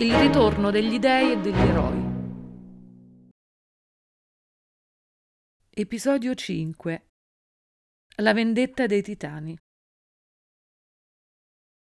Il ritorno degli dei e degli eroi. Episodio 5 La vendetta dei titani.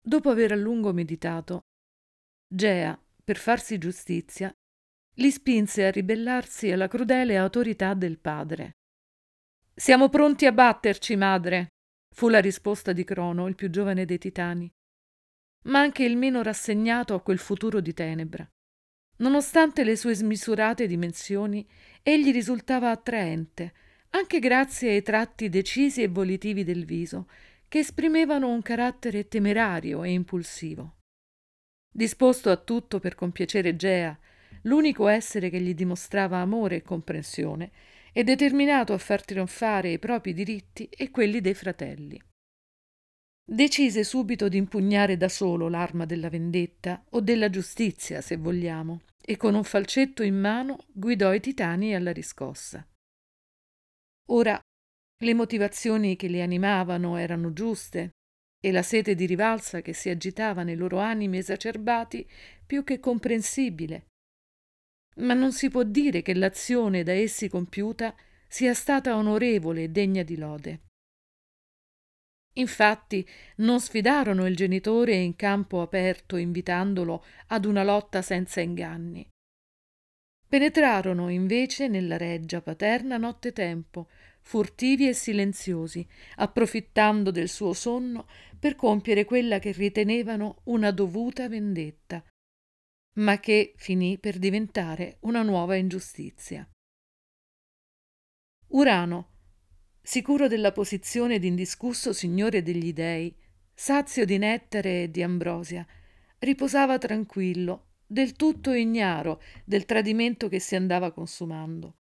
Dopo aver a lungo meditato, Gea, per farsi giustizia, li spinse a ribellarsi alla crudele autorità del padre. Siamo pronti a batterci, madre, fu la risposta di Crono, il più giovane dei titani ma anche il meno rassegnato a quel futuro di tenebra. Nonostante le sue smisurate dimensioni, egli risultava attraente, anche grazie ai tratti decisi e volitivi del viso, che esprimevano un carattere temerario e impulsivo. Disposto a tutto per compiacere Gea, l'unico essere che gli dimostrava amore e comprensione, e determinato a far trionfare i propri diritti e quelli dei fratelli. Decise subito di impugnare da solo l'arma della vendetta o della giustizia, se vogliamo, e con un falcetto in mano guidò i titani alla riscossa. Ora le motivazioni che li animavano erano giuste e la sete di rivalsa che si agitava nei loro animi esacerbati più che comprensibile. Ma non si può dire che l'azione da essi compiuta sia stata onorevole e degna di lode. Infatti non sfidarono il genitore in campo aperto invitandolo ad una lotta senza inganni. Penetrarono invece nella reggia paterna nottetempo, furtivi e silenziosi, approfittando del suo sonno per compiere quella che ritenevano una dovuta vendetta, ma che finì per diventare una nuova ingiustizia. Urano, sicuro della posizione d'indiscusso signore degli dei, sazio di nettare e di ambrosia, riposava tranquillo, del tutto ignaro del tradimento che si andava consumando.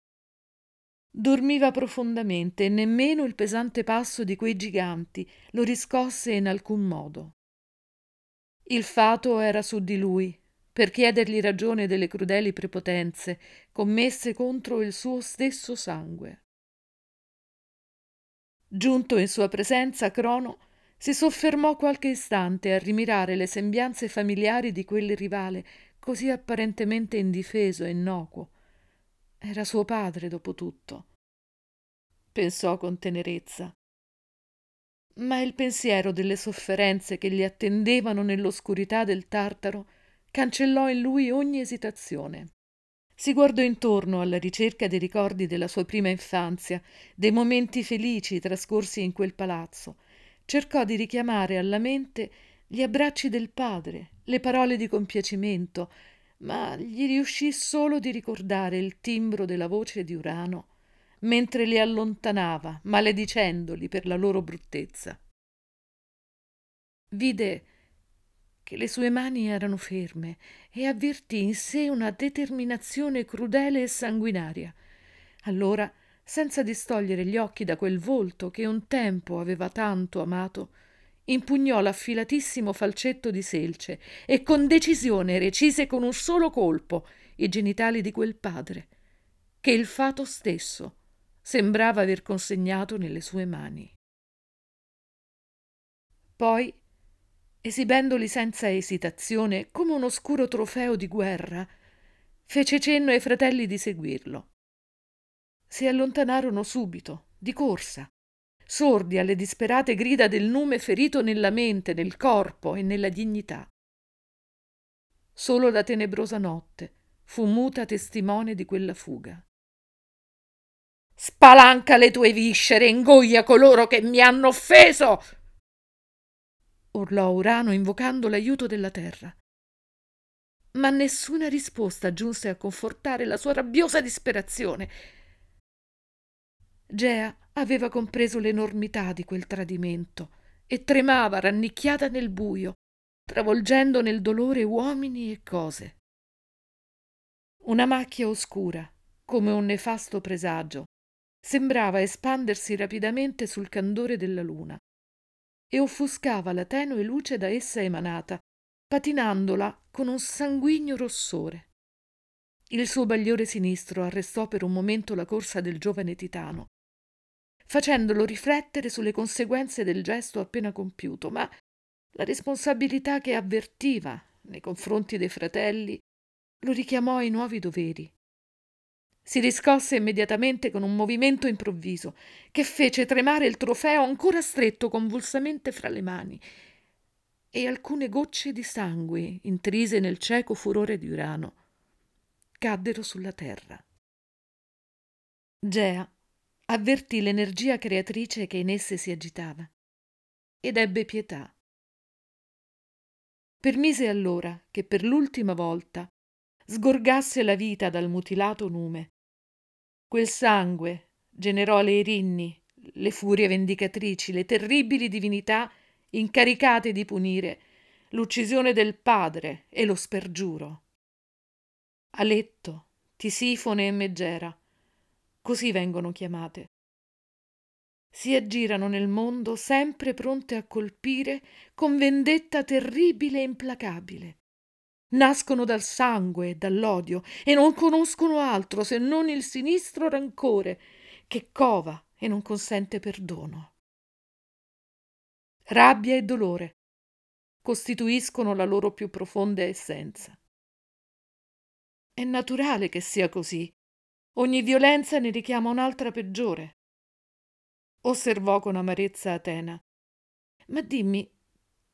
Dormiva profondamente e nemmeno il pesante passo di quei giganti lo riscosse in alcun modo. Il fato era su di lui, per chiedergli ragione delle crudeli prepotenze commesse contro il suo stesso sangue. Giunto in sua presenza, Crono si soffermò qualche istante a rimirare le sembianze familiari di quel rivale così apparentemente indifeso e innocuo. Era suo padre, dopo tutto. Pensò con tenerezza. Ma il pensiero delle sofferenze che gli attendevano nell'oscurità del Tartaro cancellò in lui ogni esitazione. Si guardò intorno alla ricerca dei ricordi della sua prima infanzia, dei momenti felici trascorsi in quel palazzo. Cercò di richiamare alla mente gli abbracci del padre, le parole di compiacimento, ma gli riuscì solo di ricordare il timbro della voce di Urano mentre li allontanava, maledicendoli per la loro bruttezza. Vide che le sue mani erano ferme e avvertì in sé una determinazione crudele e sanguinaria. Allora, senza distogliere gli occhi da quel volto che un tempo aveva tanto amato, impugnò l'affilatissimo falcetto di selce e con decisione recise con un solo colpo i genitali di quel padre, che il fato stesso sembrava aver consegnato nelle sue mani. Poi esibendoli senza esitazione come un oscuro trofeo di guerra, fece cenno ai fratelli di seguirlo. Si allontanarono subito, di corsa, sordi alle disperate grida del nume ferito nella mente, nel corpo e nella dignità. Solo la tenebrosa notte fu muta testimone di quella fuga. Spalanca le tue viscere, ingoglia coloro che mi hanno offeso, urlò Urano invocando l'aiuto della terra. Ma nessuna risposta giunse a confortare la sua rabbiosa disperazione. Gea aveva compreso l'enormità di quel tradimento e tremava rannicchiata nel buio, travolgendo nel dolore uomini e cose. Una macchia oscura, come un nefasto presagio, sembrava espandersi rapidamente sul candore della luna e offuscava la tenue luce da essa emanata, patinandola con un sanguigno rossore. Il suo bagliore sinistro arrestò per un momento la corsa del giovane titano, facendolo riflettere sulle conseguenze del gesto appena compiuto, ma La responsabilità che avvertiva nei confronti dei fratelli lo richiamò ai nuovi doveri. Si riscosse immediatamente con un movimento improvviso che fece tremare il trofeo ancora stretto convulsamente fra le mani e alcune gocce di sangue, intrise nel cieco furore di Urano, caddero sulla terra. Gea avvertì l'energia creatrice che in esse si agitava ed ebbe pietà. Permise allora che per l'ultima volta sgorgasse la vita dal mutilato nume. Quel sangue generò le erinni, le furie vendicatrici, le terribili divinità incaricate di punire l'uccisione del padre e lo spergiuro. Aletto, Tisifone e Megera, così vengono chiamate. Si aggirano nel mondo sempre pronte a colpire con vendetta terribile e implacabile. Nascono dal sangue e dall'odio e non conoscono altro se non il sinistro rancore che cova e non consente perdono. Rabbia e dolore costituiscono la loro più profonda essenza. È naturale che sia così. Ogni violenza ne richiama un'altra peggiore. Osservò con amarezza Atena. Ma dimmi,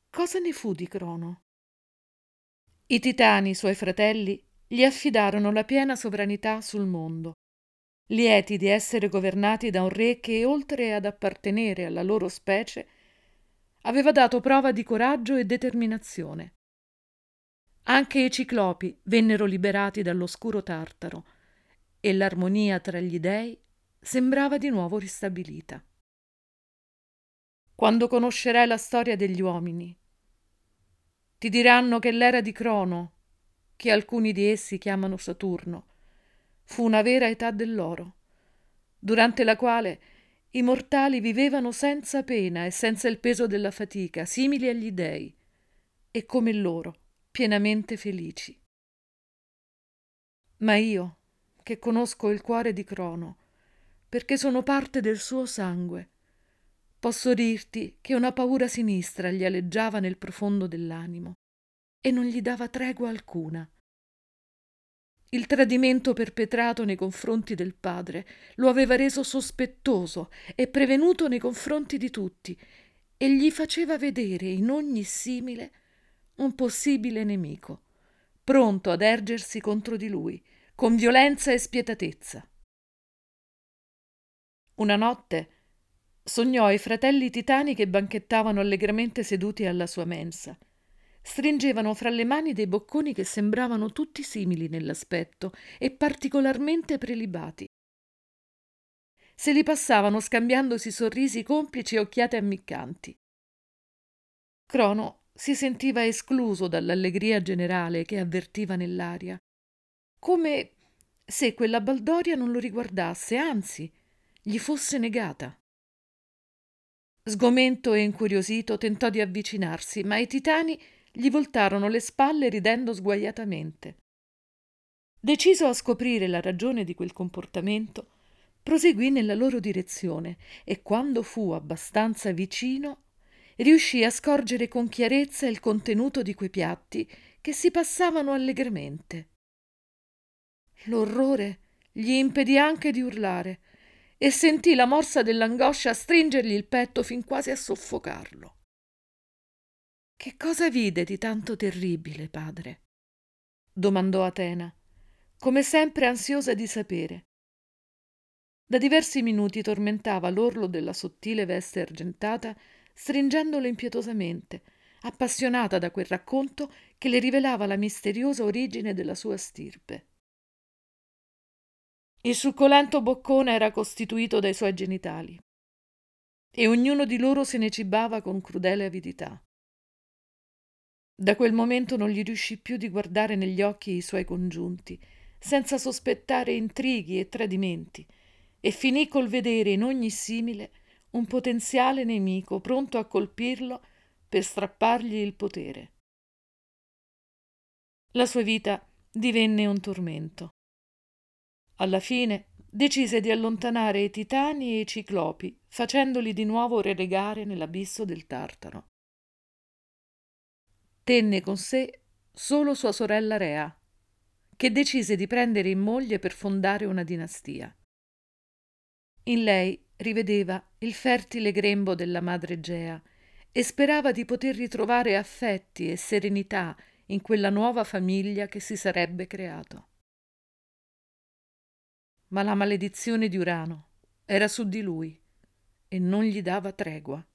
cosa ne fu di Crono? I titani, suoi fratelli, gli affidarono la piena sovranità sul mondo, lieti di essere governati da un re che, oltre ad appartenere alla loro specie, aveva dato prova di coraggio e determinazione. Anche i ciclopi vennero liberati dall'oscuro Tartaro e l'armonia tra gli dei sembrava di nuovo ristabilita. Quando conoscerai la storia degli uomini, ti diranno che l'era di Crono, che alcuni di essi chiamano Saturno, fu una vera età dell'oro, durante la quale i mortali vivevano senza pena e senza il peso della fatica, simili agli dei, e come loro, pienamente felici. Ma io, che conosco il cuore di Crono, perché sono parte del suo sangue, posso dirti che una paura sinistra gli aleggiava nel profondo dell'animo e non gli dava tregua alcuna. Il tradimento perpetrato nei confronti del padre lo aveva reso sospettoso e prevenuto nei confronti di tutti e gli faceva vedere in ogni simile un possibile nemico, pronto ad ergersi contro di lui, con violenza e spietatezza. Una notte sognò i fratelli titani che banchettavano allegramente seduti alla sua mensa stringevano fra le mani dei bocconi che sembravano tutti simili nell'aspetto e particolarmente prelibati. Se li passavano scambiandosi sorrisi complici e occhiate ammiccanti. Crono si sentiva escluso dall'allegria generale che avvertiva nell'aria, come se quella baldoria non lo riguardasse, anzi, gli fosse negata. Sgomento e incuriosito tentò di avvicinarsi, ma i titani gli voltarono le spalle ridendo sguaiatamente. Deciso a scoprire la ragione di quel comportamento, proseguì nella loro direzione e quando fu abbastanza vicino riuscì a scorgere con chiarezza il contenuto di quei piatti che si passavano allegramente. L'orrore gli impedì anche di urlare e sentì la morsa dell'angoscia stringergli il petto fin quasi a soffocarlo. Che cosa vide di tanto terribile, padre? domandò Atena, come sempre ansiosa di sapere. Da diversi minuti tormentava l'orlo della sottile veste argentata, stringendolo impietosamente, appassionata da quel racconto che le rivelava la misteriosa origine della sua stirpe. Il succolento boccone era costituito dai suoi genitali, e ognuno di loro se ne cibava con crudele avidità. Da quel momento non gli riuscì più di guardare negli occhi i suoi congiunti, senza sospettare intrighi e tradimenti, e finì col vedere in ogni simile un potenziale nemico pronto a colpirlo per strappargli il potere. La sua vita divenne un tormento. Alla fine decise di allontanare i titani e i ciclopi, facendoli di nuovo relegare nell'abisso del Tartaro. tenne con sé solo sua sorella Rea, che decise di prendere in moglie per fondare una dinastia. In lei rivedeva il fertile grembo della madre Gea e sperava di poter ritrovare affetti e serenità in quella nuova famiglia che si sarebbe creato. Ma la maledizione di Urano era su di lui e non gli dava tregua.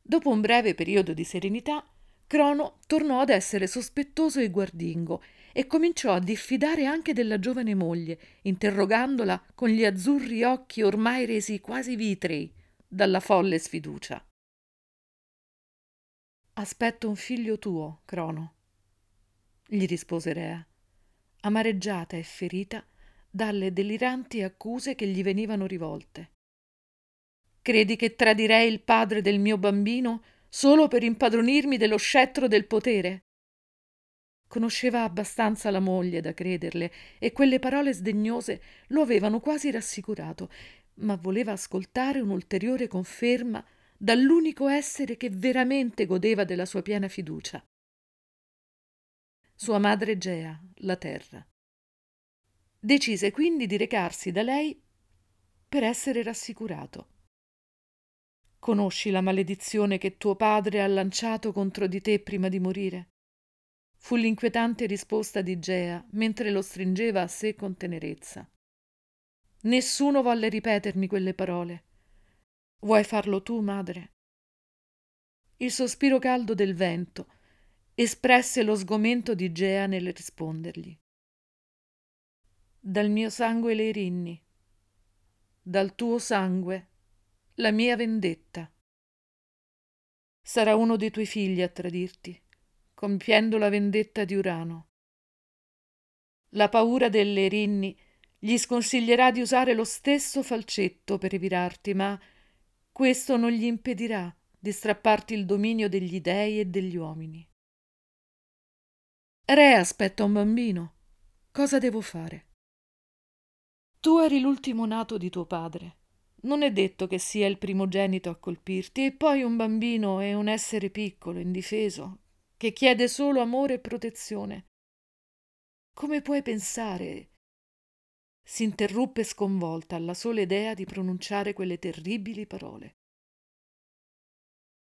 Dopo un breve periodo di serenità, Crono tornò ad essere sospettoso e guardingo e cominciò a diffidare anche della giovane moglie, interrogandola con gli azzurri occhi ormai resi quasi vitrei dalla folle sfiducia. Aspetto un figlio tuo, Crono, gli rispose Rea, amareggiata e ferita dalle deliranti accuse che gli venivano rivolte. Credi che tradirei il padre del mio bambino solo per impadronirmi dello scettro del potere? Conosceva abbastanza la moglie da crederle e quelle parole sdegnose lo avevano quasi rassicurato, ma voleva ascoltare un'ulteriore conferma dall'unico essere che veramente godeva della sua piena fiducia. Sua madre Gea, la terra. Decise quindi di recarsi da lei per essere rassicurato. Conosci la maledizione che tuo padre ha lanciato contro di te prima di morire? Fu l'inquietante risposta di Gea mentre lo stringeva a sé con tenerezza. Nessuno volle ripetermi quelle parole. Vuoi farlo tu, madre? Il sospiro caldo del vento espresse lo sgomento di Gea nel rispondergli. Dal mio sangue le rinni, dal tuo sangue la mia vendetta. Sarà uno dei tuoi figli a tradirti, compiendo la vendetta di Urano. La paura delle rinni gli sconsiglierà di usare lo stesso falcetto per evirarti, ma questo non gli impedirà di strapparti il dominio degli dei e degli uomini. Re aspetta un bambino. Cosa devo fare? Tu eri l'ultimo nato di tuo padre non è detto che sia il primogenito a colpirti, e poi un bambino è un essere piccolo, indifeso, che chiede solo amore e protezione. Come puoi pensare? Si interruppe sconvolta alla sola idea di pronunciare quelle terribili parole.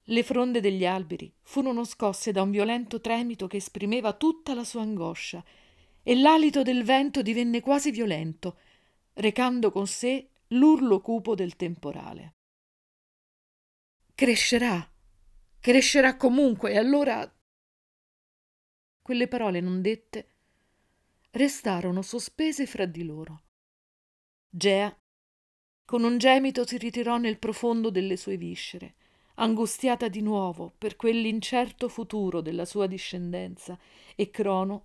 Le fronde degli alberi furono scosse da un violento tremito che esprimeva tutta la sua angoscia, e l'alito del vento divenne quasi violento, recando con sé l'urlo cupo del temporale. Crescerà, crescerà comunque, e allora. Quelle parole non dette restarono sospese fra di loro. Gea, con un gemito, si ritirò nel profondo delle sue viscere, angustiata di nuovo per quell'incerto futuro della sua discendenza, e Crono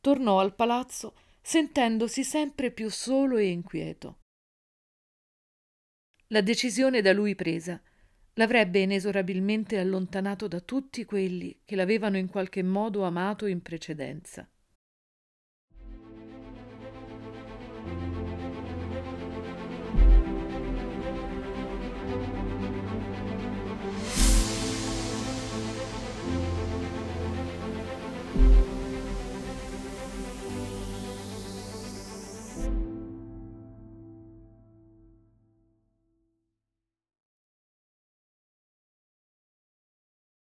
tornò al palazzo sentendosi sempre più solo e inquieto. La decisione da lui presa l'avrebbe inesorabilmente allontanato da tutti quelli che l'avevano in qualche modo amato in precedenza.